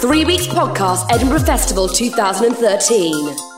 ThreeWeeks Podcast Edinburgh Festival 2013.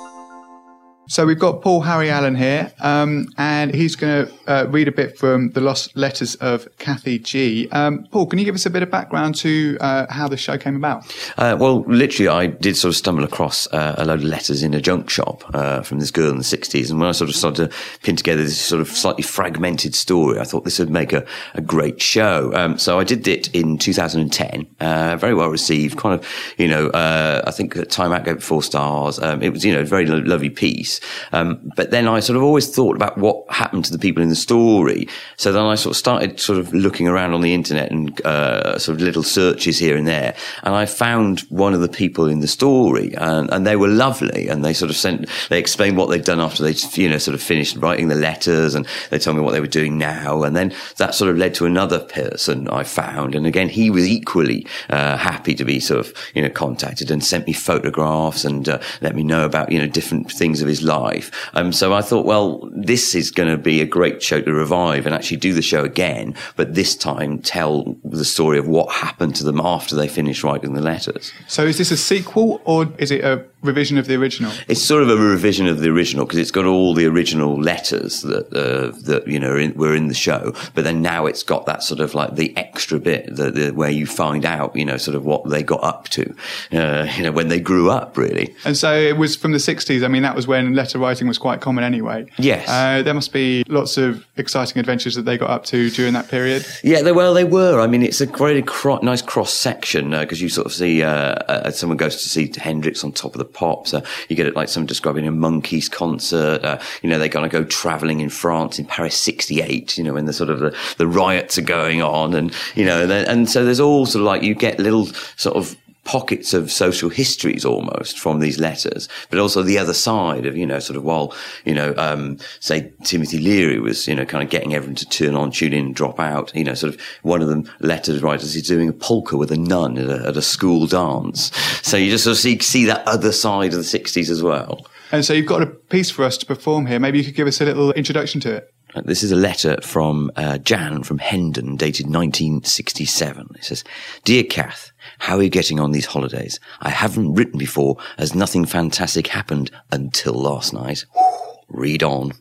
So we've got Paul Harry Allen here, um, and he's going to uh, read a bit from the Lost Letters of Cathy G. Um, Paul, can you give us a bit of background to uh, how the show came about? Uh, well, literally, I did sort of stumble across uh, a load of letters in a junk shop uh, from this girl in the 60s. And when I sort of started to pin together this sort of slightly fragmented story, I thought this would make a, a great show. Um, so I did it in 2010, uh, very well received, kind of, you know, I think Time Out gave it four stars. Um, it was, you know, a very lo- lovely piece. Um, but then I sort of always thought about what happened to the people in the story. So then I sort of started sort of looking around on the internet and uh, sort of little searches here and there, and I found one of the people in the story, and, and they were lovely, and they sort of sent, they explained what they'd done after they, you know, sort of finished writing the letters, and they told me what they were doing now, and then that sort of led to another person I found, and again he was equally uh, happy to be sort of you know contacted and sent me photographs and uh, let me know about you know different things of his life. Um, so I thought, well, this is going to be a great show to revive and actually do the show again, but this time tell the story of what happened to them after they finished writing the letters. So is this a sequel or is it a revision of the original? It's sort of a revision of the original because it's got all the original letters that uh, that you know in, were in the show, but then now it's got that sort of like the extra bit the, the, where you find out you know sort of what they got up to, uh, you know when they grew up really. And so it was from the '60s. I mean, that was when letter writing was quite common anyway. Yes, uh, there must be lots of exciting adventures that they got up to during that period. Yeah, they, well they were. I mean, it's a great, cro- nice cross section because uh, you sort of see uh, uh, someone goes to see Hendrix on top of the pops. Uh, you get it like someone describing a Monkees concert. Uh, you know, they're going to go traveling in France in Paris 68, you know, when the sort of the, the riots are going on. And, you know, and, and so there's all sort of like you get little sort of pockets of social histories almost from these letters, but also the other side of, you know, sort of while, you know, um, say Timothy Leary was, you know, kind of getting everyone to turn on, tune in, drop out, you know, sort of one of them letters writers is doing a polka with a nun at a, at a school dance. So you just sort of see, see that other side of the 60s as well. And so you've got a piece for us to perform here. Maybe you could give us a little introduction to it. This is a letter from uh, Jan from Hendon, dated 1967. It says, Dear Kath, how are you getting on these holidays? I haven't written before as nothing fantastic happened until last night. Read on.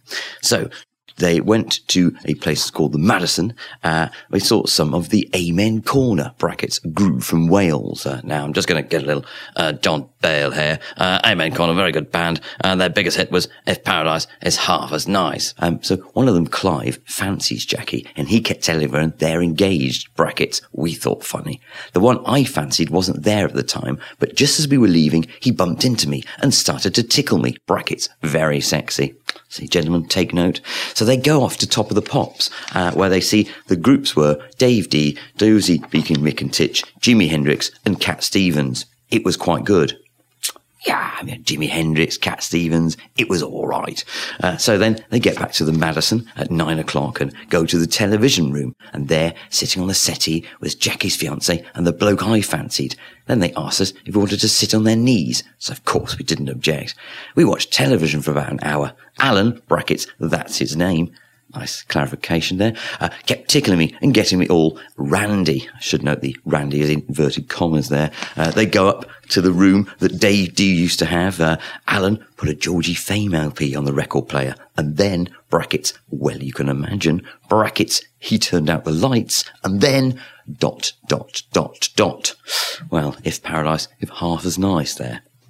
So, they went to a place called the Madison. Uh, they saw some of the Amen Corner brackets group from Wales. Uh, now I'm just going to get a little uh, John Bale here. Uh, Amen Corner, very good band. Their biggest hit was If Paradise is Half as Nice. Um, so one of them, Clive, fancies Jackie, and he kept telling her they're engaged. Brackets. We thought funny. The one I fancied wasn't there at the time, but just as we were leaving, he bumped into me and started to tickle me. Brackets. Very sexy. See, gentlemen, take note. So they go off to Top of the Pops, uh, where they see the groups were Dave Dee, Dozy Beaky Mick and Titch, Jimi Hendrix, and Cat Stevens. It was quite good I mean, Jimi Hendrix, Cat Stevens, it was all right. Uh, so then they get back to the Madison at nine o'clock and go to the television room. And there, sitting on the settee, was Jackie's fiance and the bloke I fancied. Then they asked us if we wanted to sit on their knees. So of course we didn't object. We watched television for about an hour. Alan, brackets, that's his name, Nice clarification there. Uh, kept tickling me and getting me all randy. I should note the randy is inverted commas there. Uh, they go up to the room that Dave Dee used to have. Uh, Alan put a Georgie Fame LP on the record player and then brackets, well, you can imagine brackets, he turned out the lights and then dot, dot, dot, dot. Well, if paradise, if half as nice there.